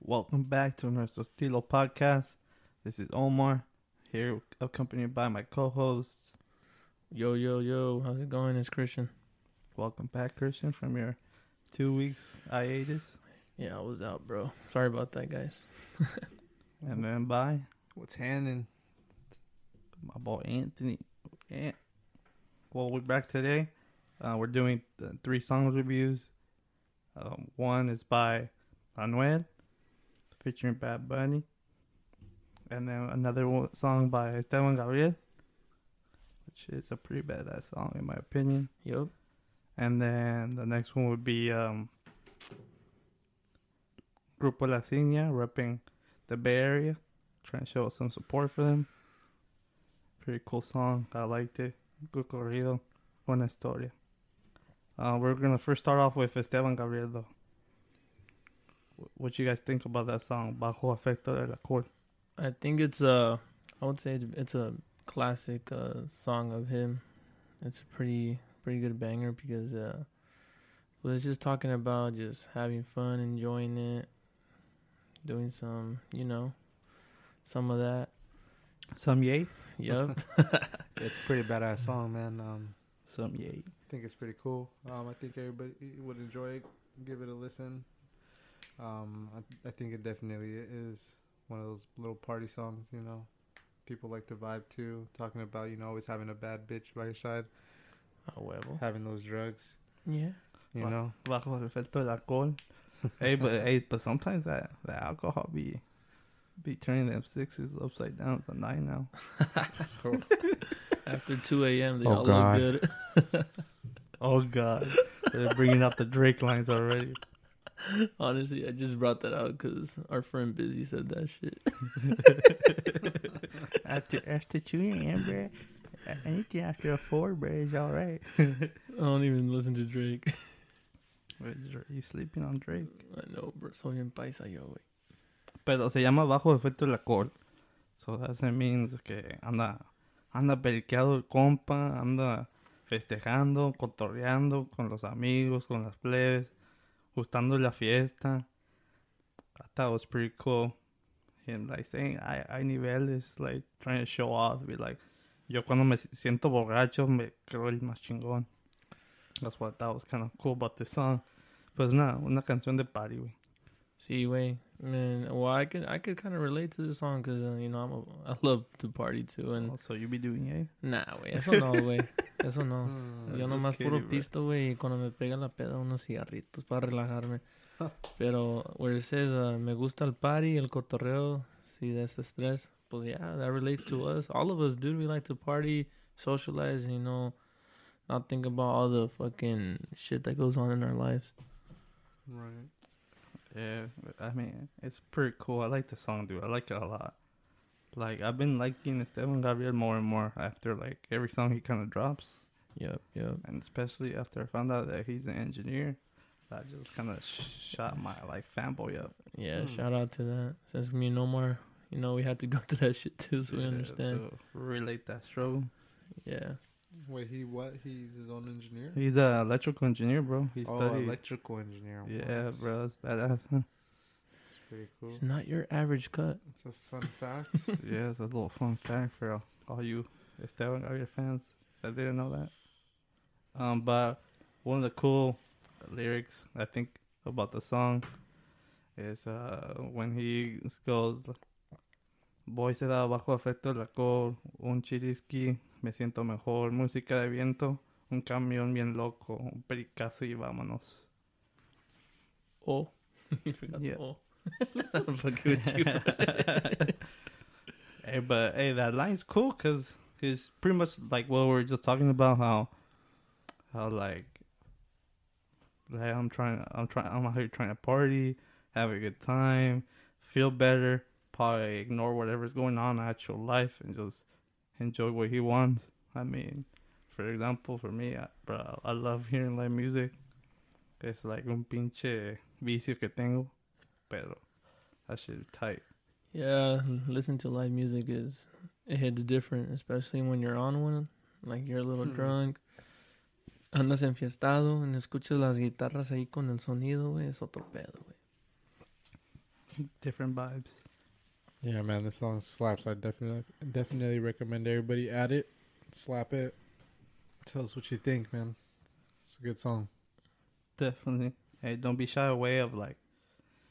Welcome back to Nuestro Estilo podcast. This is Omar here, accompanied by my co-hosts. Yo, yo, yo, how's it going? It's Christian. Welcome back, Christian, from your two weeks hiatus, Yeah, I was out, bro. Sorry about that, guys. and then bye. What's happening? My boy Anthony. Ant. Well, we're back today. Uh, we're doing three songs reviews. Um, one is by Anuel, featuring Bad Bunny, and then another one, song by Esteban Gabriel, which is a pretty badass song in my opinion. Yup. And then the next one would be um, Grupo La Insignia, repping the Bay Area, trying to show some support for them. Pretty cool song. I liked it. Good corrido. Buena historia. Uh, we're going to first start off with Esteban Gabriel, though. Wh- What you guys think about that song, Bajo Efecto del Alcohol? I think it's a, I would say it's, it's a classic uh, song of him. It's a pretty, pretty good banger because uh, well, it's just talking about just having fun, enjoying it, doing some, you know, some of that. Some yay? Yup. It's a pretty badass song, man. Um, Some yay. I think it's pretty cool. Um, I think everybody would enjoy it. Give it a listen. Um, I, I think it definitely is one of those little party songs. You know, people like to vibe to. Talking about you know always having a bad bitch by your side, A huevo. having those drugs. Yeah. You know, Bajo Efecto del Alcohol. hey, but hey, but sometimes that, that alcohol be be turning them sixes upside down It's a nine now. After 2 a.m., they Oh, all God. look good. Oh God, they're bringing out the Drake lines already. Honestly, I just brought that out because our friend Busy said that shit. after after two a.m., bro. Anything after a four, bro, is all right. I don't even listen to Drake. You sleeping on Drake? I know, bro. Soy bien paisa yo, güey. Pero se llama bajo efecto del alcohol. So that means que anda anda periqueado el compa, anda festejando, cotorreando con los amigos, con las plebes, gustando la fiesta. I thought it was pretty cool. Him like saying, I, I niveles, like trying to show off, be like, yo cuando me siento borracho me creo el más chingón. That's what thought was kind of cool about this song. Pues nada, una canción de party, güey. See, way, man. Well, I could, I could kind of relate to this song because uh, you know I'm, a, I love to party too, and Also, you be doing it. nah, way, eso no, way, eso no. Hmm. Yo nomás puro pisto, güey, y cuando me pega la peda unos cigarritos para relajarme. Pero where it says uh, me gusta el party, el cotorreo, si de este estrés, pues yeah, that relates to us. All of us, dude, we like to party, socialize, you know, not think about all the fucking shit that goes on in our lives. right. Yeah, I mean, it's pretty cool. I like the song, dude. I like it a lot. Like, I've been liking Esteban Gabriel more and more after, like, every song he kind of drops. Yep, yep. And especially after I found out that he's an engineer. That just kind of sh- shot my, like, fanboy up. Yeah, Hmm. shout out to that. Since me no more, you know, we had to go through that shit too, so we understand. So, relate that struggle. Yeah. Wait, he what? He's his own engineer. He's an electrical engineer, bro. He oh, studied. electrical engineer. yeah, What? bro. That's badass, huh? It's pretty cool. It's not your average cut. It's a fun fact. yeah, it's a little fun fact for all, all you Esteban Gabriel fans that didn't know that. Um, but one of the cool lyrics I think about the song is uh when he goes, "Voy se da bajo efecto del alcohol, un chiriski, me siento mejor, música de viento, un camión bien loco, un pericazo y vámonos." Oh. Yeah. oh. I'm fucking with you. Hey, eh, but hey, that line's cool because he's pretty much like what we were just talking about how, how like, like I'm trying, I'm trying, I'm out here trying to party, have a good time, feel better, probably ignore whatever's going on in actual life and just enjoy what he wants. I mean, for example, for me, I, bro, I love hearing live music. It's like un pinche vicio que tengo, pero that shit is tight. Yeah, listening to live music is it hits different, especially when you're on one. Like you're a little Hmm. drunk. Andas enfiestado y escuchas las guitarras ahí con el sonido, güey. Es otro pedo, güey. Different vibes. Yeah, man, this song slaps. I definitely, definitely recommend everybody add it, slap it. Tell us what you think, man. It's a good song. Definitely. Hey, don't be shy away of like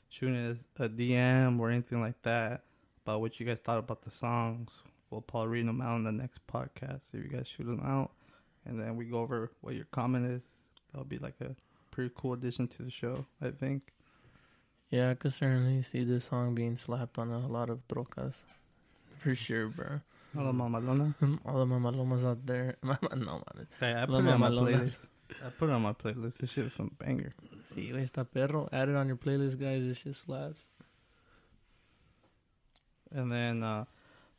shooting us a DM or anything like that about what you guys thought about the songs. We'll probably read them out in the next podcast if you guys shoot them out, and then we go over what your comment is. That'll be like a pretty cool addition to the show, I think. Yeah, I could certainly see this song being slapped on a lot of trocas. For sure, bro. Hola, mamalonas. All the mamalomas out there. Mama, no, man. Hey, I put it on my playlist. I put it on my playlist. This shit from some banger. Sí, güey, está perro. Add it on your playlist, guys. This shit slaps. And then uh,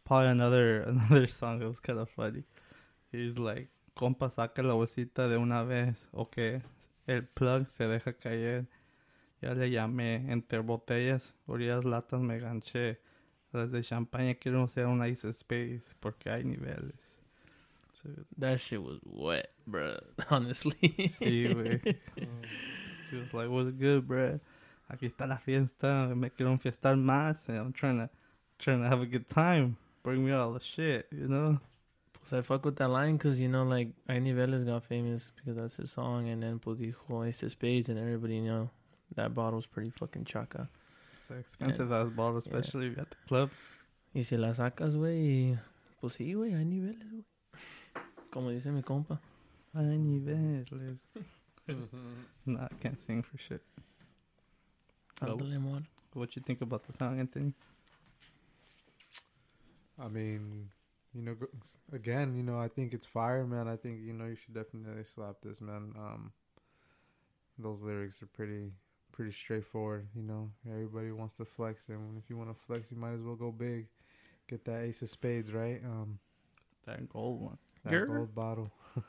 probably another another song that was kind of funny. He's like, compa, saca la bolsita de una vez. O que el plug se deja caer. Ya le llamé entre botellas, orillas latas me ganché. Las de champaña quiero hacer un ice space porque hay niveles. So, That shit was wet, bro. Honestly. sí, güey. He was like, what's good, bruh? Aquí está la fiesta. Me quiero enfiestar más. And I'm trying to, trying to have a good time. Bring me all the shit, you know? Pues I fuck with that line because, you know, like, Hay Niveles got famous because that's his song. And then, pues, dijo Ace of Spades and everybody, you know, that bottle's pretty fucking chaca. It's an expensive ass bottle, especially at the club. Y si la sacas, güey, y, pues sí, güey, hay niveles, güey. Como dice mi compa. Hay niveles. nah, I can't sing for shit. Oh. Ándale, amor. What you think about the song, Anthony? I mean, you know, again, you know, I think it's fire, man. I think you know you should definitely slap this, man. Um, those lyrics are pretty, pretty straightforward. You know, everybody wants to flex, and if you want to flex, you might as well go big. Get that ace of spades, right? Um, That gold one. that Grr. gold bottle.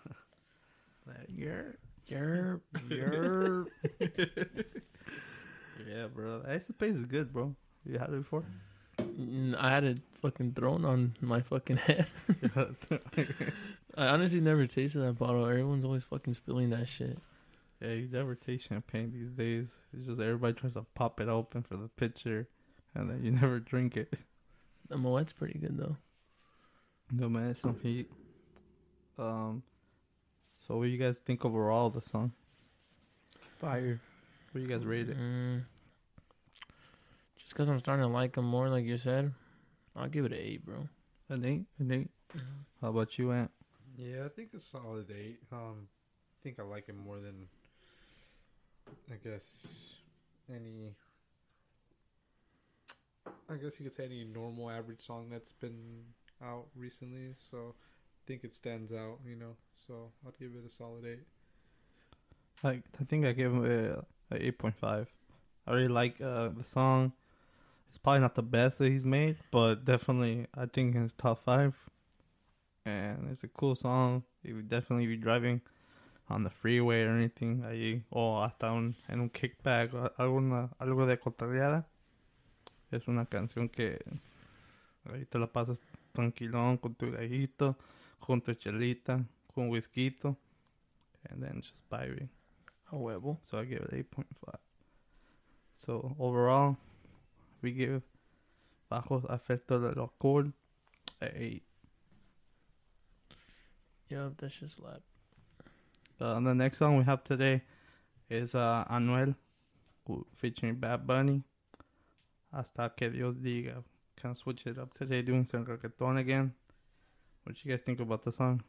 That yerp. Yerp. Yerp. Yeah, bro. Ace of Spades is good, bro. You had it before? Mm, I had it fucking thrown on my fucking head. I honestly never tasted that bottle. Everyone's always fucking spilling that shit. Yeah, you never taste champagne these days. It's just everybody tries to pop it open for the picture, and then you never drink it. The Moet's pretty good though. No man, it's some heat. Um, so what do you guys think overall of the song? Fire. What do you guys rate it? Mm. Just because I'm starting to like him more, like you said, I'll give it an eight, bro. An eight, an eight. How about you, Ant? Yeah, I think a solid eight. Um, I think I like it more than, I guess, any. I guess you could say any normal average song that's been out recently. So, I think it stands out. You know, so I'd give it a solid eight. Like, I think I gave him a, eight point five. I really like uh, the song. It's probably not the best that he's made, but definitely I think in his top five. And it's a cool song. If definitely be driving on the freeway or anything ahí, o hasta un, en un kickback, o alguna, algo de cotorreada. Es una canción que ahí te la pasas tranquilón con tu gallito, con tu chelita, con whisky, and then just vibing. A huevo. So I give it 8.5. So overall, we give Bajo Afecto del Alcohol a 8. Yup, that shit slap. Uh, the next song we have today is uh, Anuel featuring Bad Bunny. Hasta que Dios diga. Kind of switch it up today, doing some reggaeton again. What you guys think about the song?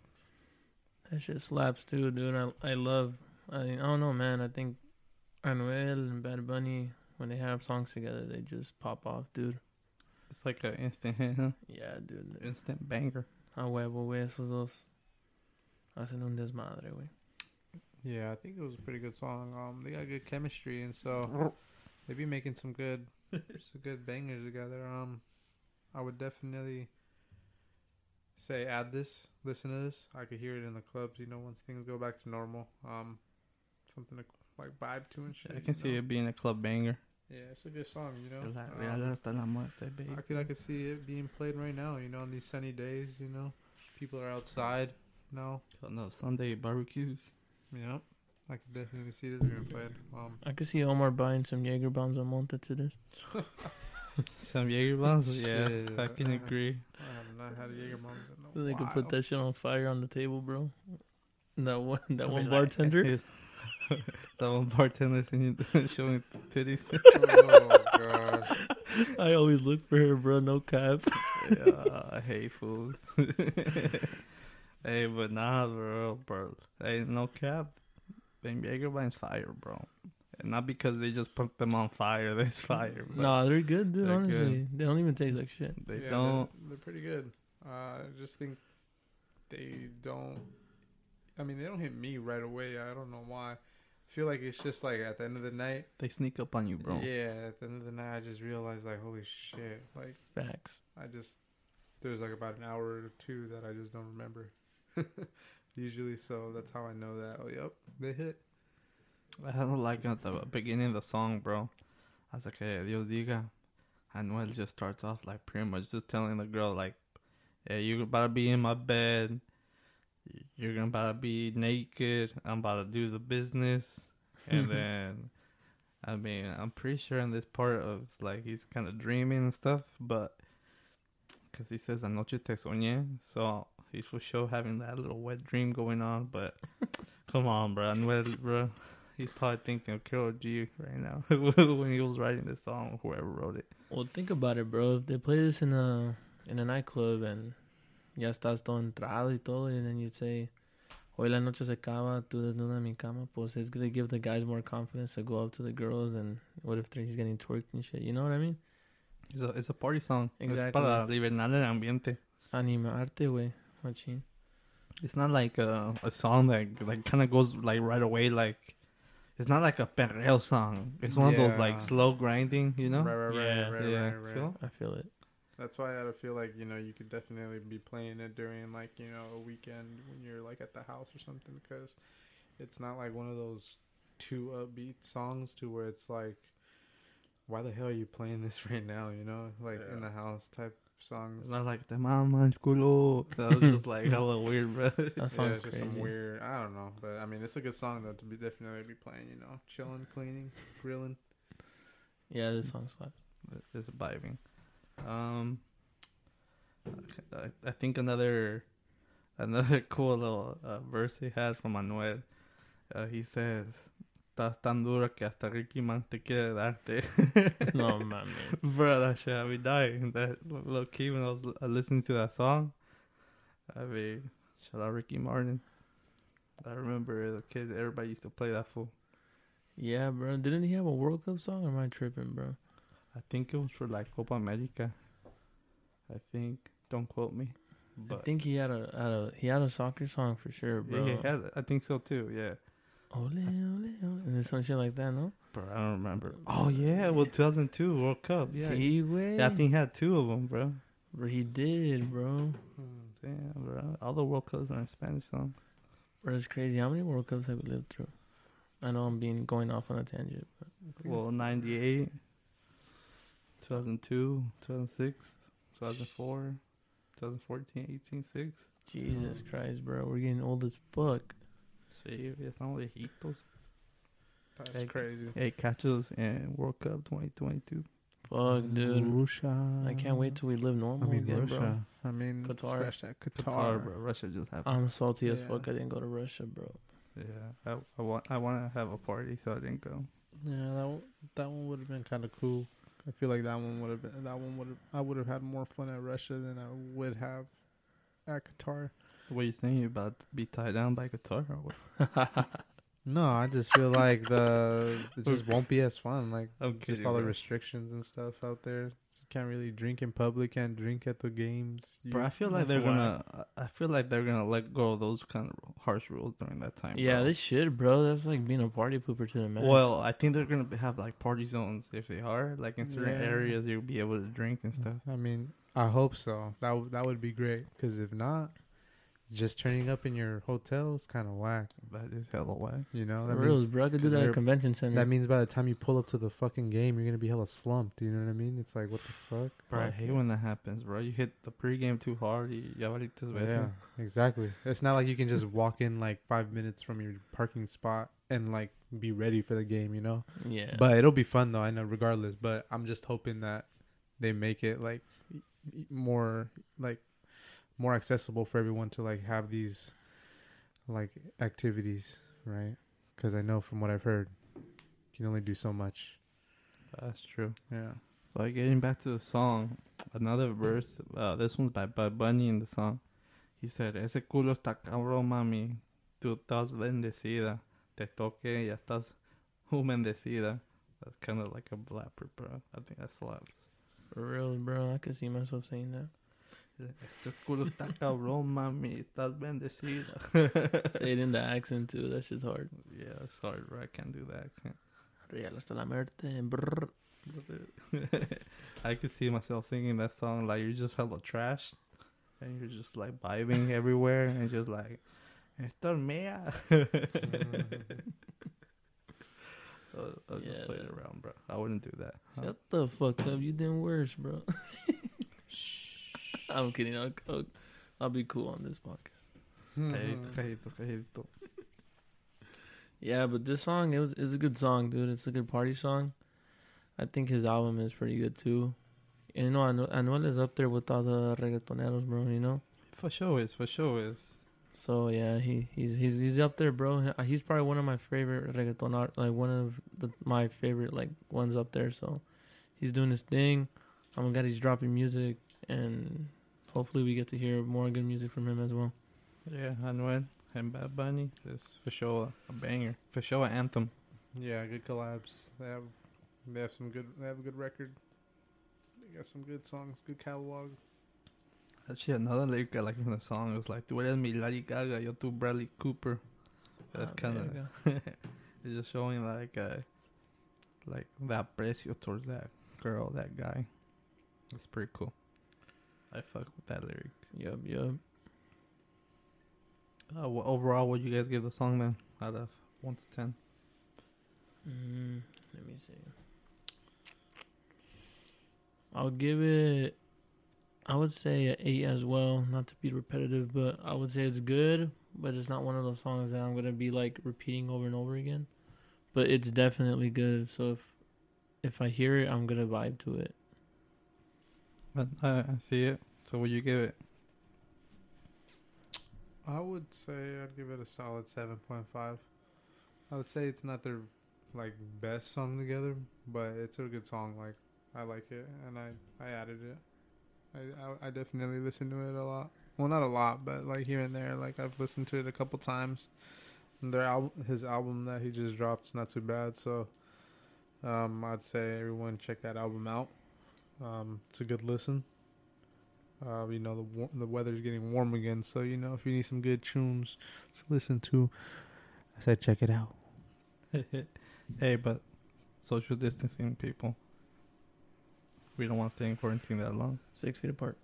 That shit slaps too, dude. I I love. I, I don't know, man. I think Anuel and Bad Bunny when they have songs together, they just pop off, dude. It's like an instant hit, huh? Yeah, dude. Instant banger. A huevo, güey. Esos dos hacen un desmadre, güey. Yeah, I think it was a pretty good song. Um, they got good chemistry, and so they be making some good, some good bangers together. Um, I would definitely say add this, listen to this. I could hear it in the clubs, you know, once things go back to normal. Um, something to like vibe to and shit. I can see know? it being a club banger. Yeah, it's a good song, you know. Um, real hasta la muerte, baby. I could I could see it being played right now, you know, on these sunny days, you know. People are outside now. No, Sunday barbecues. Yep. I could definitely see this being played. Um I could see Omar buying some Jaeger bombs on Monte to this. Some Jaeger bombs? Yeah, Shit. I can agree. I have not had a Jaeger bombs in a So they could while. put that shit on fire on the table, bro. That one, that one mean, like, bartender. that one bartender singing, showing titties. oh god. I always look for her, bro. No cap. yeah, I hate fools. Hey, but nah, bro, bro. Hey, no cap. Then Jagerbine's fire, bro. And not because they just put them on fire. There's fire. But Nah, they're good, dude. They're honestly, they don't even taste like shit. they Yeah, don't. They're, they're pretty good. Uh, I just think they don't. I mean, they don't hit me right away. I don't know why. I feel like it's just like at the end of the night. They sneak up on you, bro. Yeah, at the end of the night, I just realized like, holy shit! Like, Facts. I just there's like about an hour or two that I just don't remember. Usually, so that's how I know that. Oh, yep, they hit. I don't like at the beginning of the song, bro. I was like, hey, Dios diga. Anuel just starts off like pretty much just telling the girl like, hey, you about to be in my bed. You're gonna about to be naked. I'm about to do the business. And then, I mean, I'm pretty sure in this part of it's like he's kind of dreaming and stuff, but because he says anoche te soñé, so he's for sure having that little wet dream going on. But come on, bro, Anuel, bro. He's probably thinking of Karol G right now when he was writing this song, whoever wrote it. Well, think about it, bro. If they play this in a in a nightclub and ya estás todo entrado y todo, and then you say, "Hoy la noche se acaba, tú desnuda en mi cama," pues it's gonna give the guys more confidence to go up to the girls. And what if he's getting twerked and shit? You know what I mean? It's a, it's a party song. Exactly. Es para liberar el ambiente. Animarte, güey. Machín. It's not like a, a song that like kind of goes like right away. Like it's not like a perreo song. It's one of those like slow grinding, you know? Right, right, right, Yeah. right, yeah. right, right. Feel? I feel it. That's why I feel like you know you could definitely be playing it during like you know a weekend when you're like at the house or something because it's not like one of those too upbeat songs to where it's like why the hell are you playing this right now you know like in the house type songs It's not like the mama culo. That was just like hella weird, bro. That yeah, sounds it's just crazy. some weird I don't know but I mean it's a good song though to be definitely be playing you know chilling cleaning grilling Yeah, this song slaps. It's vibing. Um, I, I think another another cool little uh, verse he had from Anuel. Uh, he says, "Estás tan dura que hasta Ricky Martin te quiere darte." No mames. Bro, that shit had me dying. That little kid when I was listening to that song. I mean, shout out Ricky Martin. I remember as a kid, everybody used to play that fool. Yeah, bro. Didn't he have a World Cup song? Or am I tripping, bro? I think it was for like Copa America. I think. Don't quote me. I think he had a, had a he had a soccer song for sure, yeah, bro. he had. I think so too. Yeah, Ole, ole, ole. And some shit like that, no? bro. I don't remember. Oh yeah, well, 2002 World Cup. Yeah, See, güey. yeah I think he had two of them, bro. Bro, he did, bro. Hmm, damn, bro. All the World Cups are in Spanish songs. Bro, it's crazy. How many World Cups have we lived through? I know I'm being going off on a tangent, but Well, 98, 2002, 2006, 2004, 2014, 18, 6. Jesus Christ, bro, we're getting old as fuck. Sí, ya estamos viejitos. that's Hey, crazy Hey, catches in World Cup 2022. Fuck, dude. Russia I can't wait till we live I normal mean again, Russia I mean Qatar. scratch Qatar, Qatar, bro. Russia just happened. I'm salty as fuck. I didn't go to Russia, bro. yeah, I, I want I want to have a party, so I didn't go. Yeah, that one, that one would have been kind of cool. I feel like that one would have been that one would have I would have had more fun at Russia than I would have at Qatar. What are you saying? You about to be tied down by Qatar or what? No, I just feel like the it just won't be as fun. Like I'm just kidding, all the restrictions and stuff out there. You can't really drink in public. Can't drink at the games. You- Bro, I feel like they're whack. gonna. I feel like they're gonna let go of those kind of harsh rules during that time. Yeah, bro. they should, bro. That's like being a party pooper to the max. Well, I think they're gonna have like party zones if they are like in certain Yeah. areas you'll be able to drink and stuff. I mean, I hope so. That w- that would be great. Because if not, just turning up in your hotel is kind of whack. That is hella whack. You know, For that reals, means bro. I could do that you're- at convention center. that means by the time you pull up to the fucking game, you're gonna be hella slumped. You know what I mean? It's like what the fuck? Bro, I hate when that happens, bro. You hit the pregame too hard. Y ya valiste Yeah, exactly. It's not like you can just walk in like five minutes from your parking spot and like be ready for the game. You know. yeah. But it'll be fun though. I know, regardless. But I'm just hoping that they make it like more like more accessible for everyone to like have these like activities, right? Because I know from what I've heard, you can only do so much. That's true. Yeah. But getting back to the song, another verse. Uh, this one's by Bad Bunny in the song. He said, "Ese culo está cabrón, mami. Tú estás bendecida. Te toque y ya estás humedecida." That's kind of like a blapper, bro. I think that slaps. For real, bro. I could see myself saying that. Este culo está cabrón, mami. Estás bendecida. Say it in the accent too. That shit's hard. yeah, sorry, bro. I can't do the accent. Real hasta la muerte. Brr. I could see myself singing that song like you're just hella trash, and you're just like vibing everywhere, and just like, esto es mía. I'll, I'll just Yeah, play it around, bro. I wouldn't do that. Huh? Shut the fuck up. You did worse, bro. I'm kidding. I'll, I'll, I'll be cool on this podcast. Cajito, cajito, cajito. Yeah, but this song it was it's a good song, dude. It's a good party song. I think his album is pretty good too. And you know, Anuel, Anuel is up there with all the reggaetoneros, bro. You know. For sure is, for sure is. So yeah, he he's he's he's up there, bro. He's probably one of my favorite reggaeton art, like one of the, my favorite like ones up there. So he's doing his thing. I'm glad he's dropping music, and hopefully we get to hear more good music from him as well. Yeah, Anuel and Bad Bunny is for sure a banger. For sure an anthem. Yeah, good collabs. They have they have some good they have a good record. They got some good songs, good catalog. Actually, another lyric I like from the song was like, "Tú eres mi Lady Gaga, yo tu Bradley Cooper." That's Ah, kind of it's just showing like uh like that aprecio towards that girl, that guy. It's pretty cool. I fuck with that lyric. Yup, yup. Uh, wh- overall, what you guys give the song then? Out of one to ten. Mm, let me see. I'll give it. I would say an eight as well. Not to be repetitive, but I would say it's good. But it's not one of those songs that I'm gonna be like repeating over and over again. But it's definitely good. So if if I hear it, I'm gonna vibe to it. I, I see it. So what you give it? I would say I'd give it a solid seven point five. I would say it's not their like best song together, but it's a good song. Like I like it, and I I added it. I I, I definitely listen to it a lot. Well, not a lot, but like here and there. Like I've listened to it a couple times. Their album, his album that he just dropped, is not too bad. So, um, I'd say everyone check that album out. Um, it's a good listen. Uh, you know the war- the weather's getting warm again, so you know if you need some good tunes to listen to, I said check it out. hey, but social distancing, people. We don't want to stay in quarantine that long. Six feet apart.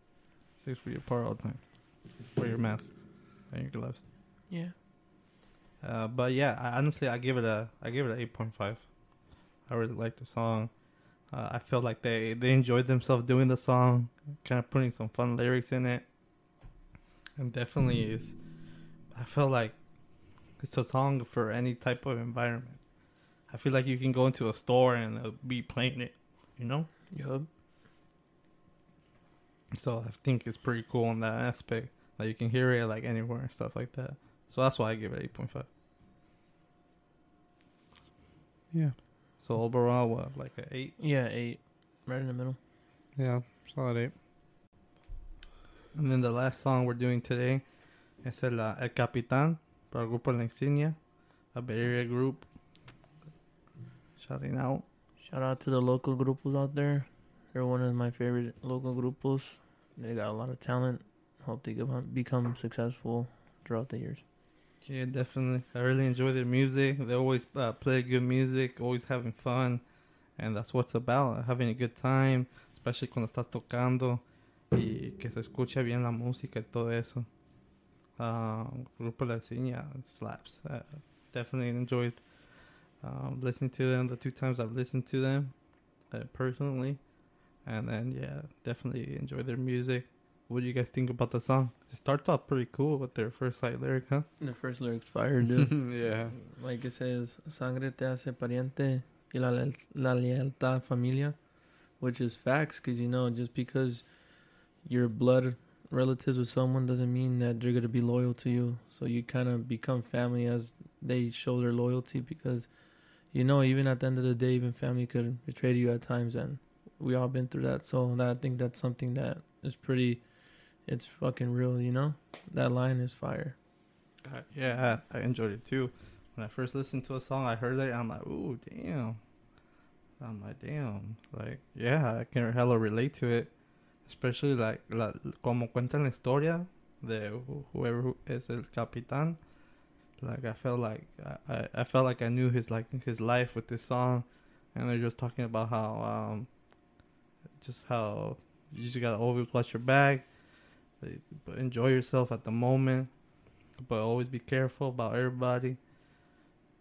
Six feet apart all the time. Wear your masks and your gloves. Yeah. Uh, but yeah, I, honestly, I give it a I give it an eight point five. I really like the song. Uh, I felt like they they enjoyed themselves doing the song, kind of putting some fun lyrics in it, and definitely is. I felt like it's a song for any type of environment. I feel like you can go into a store and uh, be playing it, you know. Yup. So I think it's pretty cool in that aspect. Like you can hear it like anywhere and stuff like that. So that's why I give it eight point five. Yeah, So overall, what like an eight? Yeah, eight. Right in the middle. yeah, solid eight. And then the last song we're doing today is el, uh, el Capitán para el grupo La Insignia, a Bay Area group. Shouting out. Shout out to the local grupos out there. They're one of my favorite local grupos. They got a lot of talent. Hope they become successful throughout the years. Yeah, definitely. I really enjoy their music. They always uh, play good music, always having fun, and that's what it's about. Having a good time, especially cuando estás tocando y que se escucha bien la música y todo eso. Uh, Grupo La Insignia slaps. Uh, definitely enjoyed um, listening to them the two times I've listened to them uh, personally. And then, yeah, definitely enjoy their music. What do you guys think about the song? It starts off pretty cool with their first like lyric, huh? The first lyric's fire, dude. yeah. like it says, sangre te hace pariente y la, la lealtad familia, which is facts, because you know, just because you're blood relatives with someone doesn't mean that they're gonna be loyal to you. So you kind of become family as they show their loyalty, because you know, even at the end of the day, even family could betray you at times, and we all been through that. So that, I think that's something that is pretty, it's fucking real, you know. That line is fire. Uh, yeah, I enjoyed it too. When I first listened to a song, I heard it. I'm like, ooh, damn. I'm like, damn. Like, yeah, I can hella relate to it. Especially like, la, como cuentan la historia de whoever who is el capitán. Like, I felt like I, I, I felt like I knew his like his life with this song, and they're just talking about how um, just how you just gotta always watch your back, but enjoy yourself at the moment but always be careful about everybody.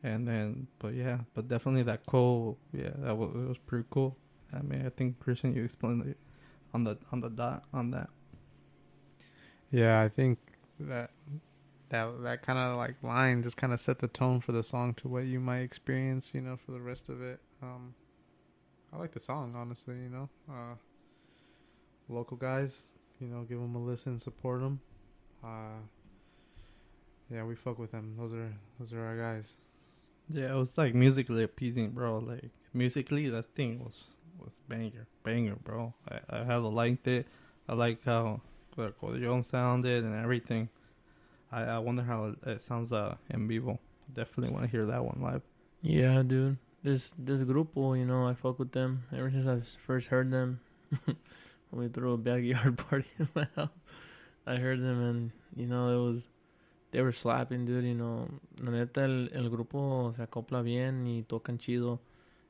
And then, but yeah, but definitely that quote, yeah, that was, was pretty cool. I mean, I think Christian, you explained it on the on the dot on that. Yeah, I think that that that kind of like line just kind of set the tone for the song to what you might experience, you know, for the rest of it. Um, I like the song, honestly. You know, uh, local guys, you know, give them a listen, support them. Uh, yeah, we fuck with them. Those are those are our guys. Yeah, it was like musically appeasing, bro. Like musically, that thing was was banger, banger, bro. I I hella liked it. I like how the accordion sounded and everything. I I wonder how it, it sounds uh in vivo. Definitely want to hear that one live. Yeah, dude. This this grupo, you know, I fuck with them ever since I first heard them. we threw a backyard party in my house, I heard them and you know it was they were slapping, dude. You know, la neta el, el grupo se acopla bien y tocan chido.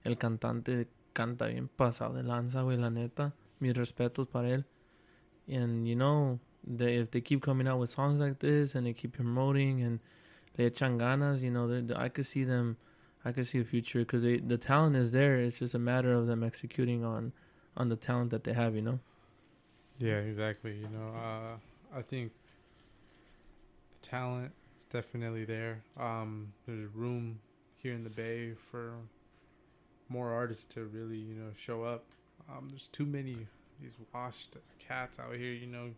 El cantante canta bien pasado de lanza, güey. La neta, mis respetos para él. And you know, they, if they keep coming out with songs like this and they keep promoting and le echan ganas, you know, they're- I could see them. I could see a future because the talent is there. It's just a matter of them executing on on the talent that they have. You know. Yeah, exactly. You know, uh, I think the talent is definitely there. Um, there's room here in the Bay for more artists to really, you know, show up. Um, there's too many these washed cats out here. You know,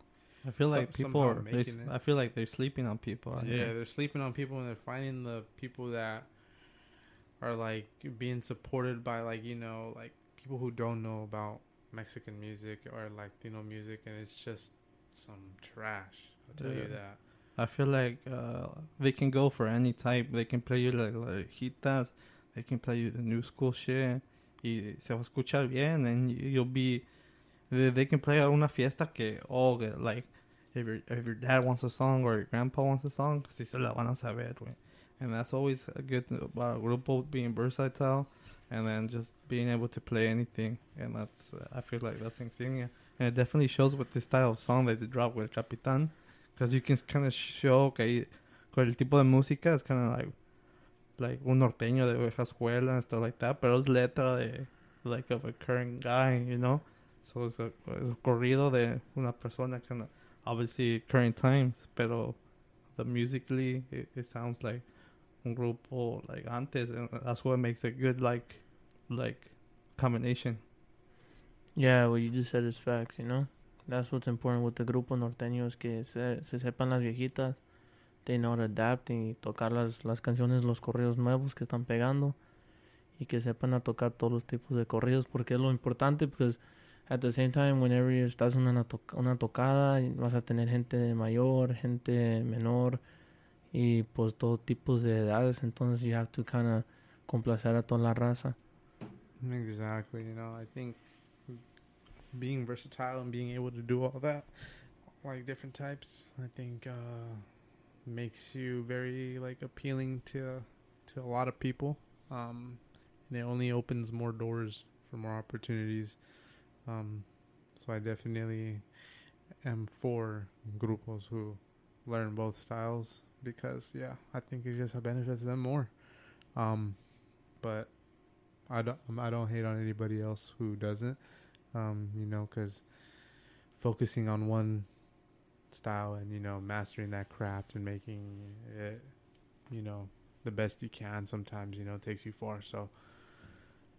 I feel Some- like people are. I feel like they're sleeping on people. yeah, here. they're sleeping on people and they're finding the people that are like being supported by like you know like people who don't know about Mexican music or Latino music, and it's just some trash. I'll tell you that. I feel like uh, they can go for any type. They can play you like, like hitas. They can play you the new school shit. Y se va a escuchar bien, and you- you'll be. They, they can play a una fiesta que, oh, like, if your if your dad wants a song or your grandpa wants a song, si se la van a saber, güey. And that's always a good thing about a grupo being versatile, and then just being able to play anything. And that's, uh, I feel like that's insignia. And it definitely shows with this style of song that they drop with Capitan. Because you can kind of show okay con el tipo de música es kind of like like un norteño de vieja escuela and stuff like that, pero es letra de like of a current guy, you know. So it's a, es un corrido de una persona kind of obviously current times, pero the musically it, it sounds like un grupo like antes, and that's what makes it good like like combination. Yeah, what you just said is facts. You know, that's what's important with the grupo norteño es que se, se sepan las viejitas. They know to adapt y tocar las, las canciones, los corridos nuevos que están pegando. Y que sepan a tocar todos los tipos de corridos porque es lo importante. Because at the same time, whenever estás en una, to- una tocada, vas a tener gente mayor, gente menor y pues todo tipos de edades. Entonces you have to kind of complacer a toda la raza. Exactly. You know, I think being versatile and being able to do all that, like different types, I think uh, makes you very like appealing to to a lot of people. Um, and it only opens more doors for more opportunities. Um, so I definitely am for grupos who learn both styles because yeah, I think it just benefits them more. Um, but I don't I don't hate on anybody else who doesn't. Um, you know, because focusing on one style and you know mastering that craft and making it, you know, the best you can sometimes you know takes you far. So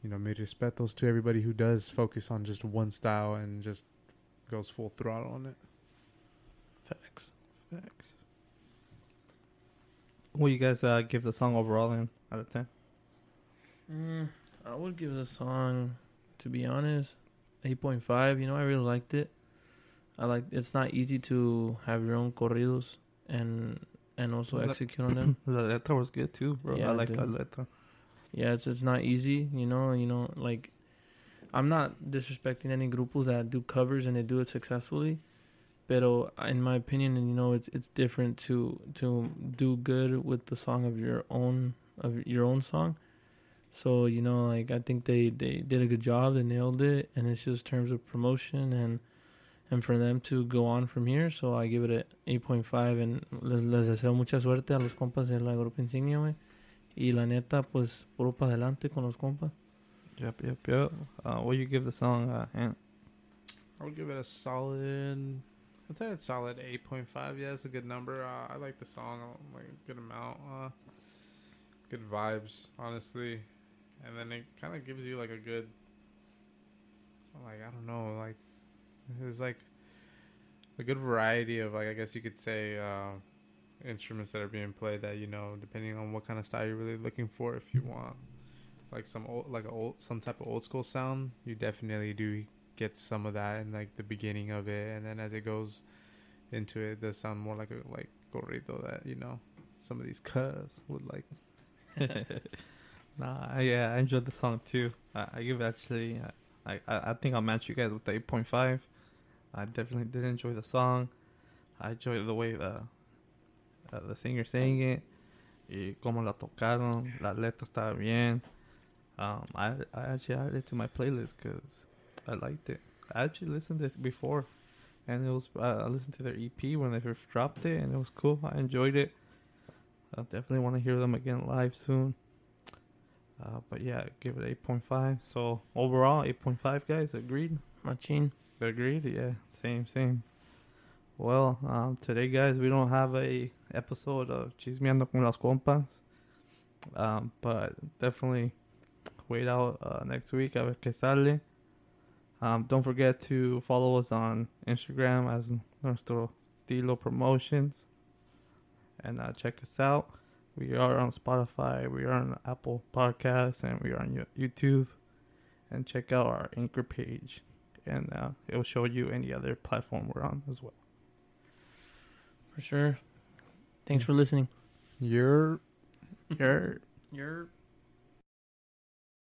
you know, made respetos to everybody who does focus on just one style and just goes full throttle on it. Facts. Thanks. What you guys uh, give the song overall in out of ten? Mm, I would give the song, to be honest, eight point five. You know, I really liked it. I like. It's not easy to have your own corridos and and also La- execute on them. La letra was good too, bro. Yeah, I like dude. letra. Yeah, it's it's not easy. You know, you know, like I'm not disrespecting any grupos that do covers and they do it successfully. Pero in my opinion, and you know, it's it's different to to do good with the song of your own of your own song. So you know, like I think they they did a good job. They nailed it, and it's just terms of promotion and and for them to go on from here. So I give it a 8.5 and les, les deseo mucha suerte a los compas de la Grupo Insignia, güey. Y la neta, pues puro para adelante con los compas. Yep, yep, yep. Uh, what you give the song, uh, Ant? I would give it a solid. I'd say it's solid eight point five. Yeah, it's a good number. Uh, I like the song like a good amount. Uh, good vibes, honestly, and then it kind of gives you like a good, like I don't know, like there's like a good variety of like I guess you could say uh, instruments that are being played that you know depending on what kind of style you're really looking for. If you want like some old like a old some type of old school sound, you definitely do get some of that in like the beginning of it, and then as it goes into it, it does sound more like a like corrido that you know some of these cuz would like. Nah, yeah, I enjoyed the song too. I, I give actually, uh, I, I I think I'll match you guys with the eight point five. I definitely did enjoy the song. I enjoyed the way the uh, the singer sang it, y cómo la tocaron. La letra estaba bien. Um, I I actually added it to my playlist because I liked it. I actually listened to it before, and it was uh, I listened to their EP when they first dropped it, and it was cool. I enjoyed it. I definitely want to hear them again live soon. Uh, but yeah, give it 8.5. So overall, 8.5 guys. Agreed? Machine. Agreed? Yeah, same, same. Well, um, today, guys, we don't have a episode of Chismeando con las compas. Um, but definitely wait out uh, next week a ver que sale. Um, don't forget to follow us on Instagram as nuestro estilo promotions. And uh, check us out. We are on Spotify, we are on Apple Podcasts, and we are on YouTube. And check out our Anchor page, and uh, it will show you any other platform we're on as well. For sure. Thanks for listening. You're You're You're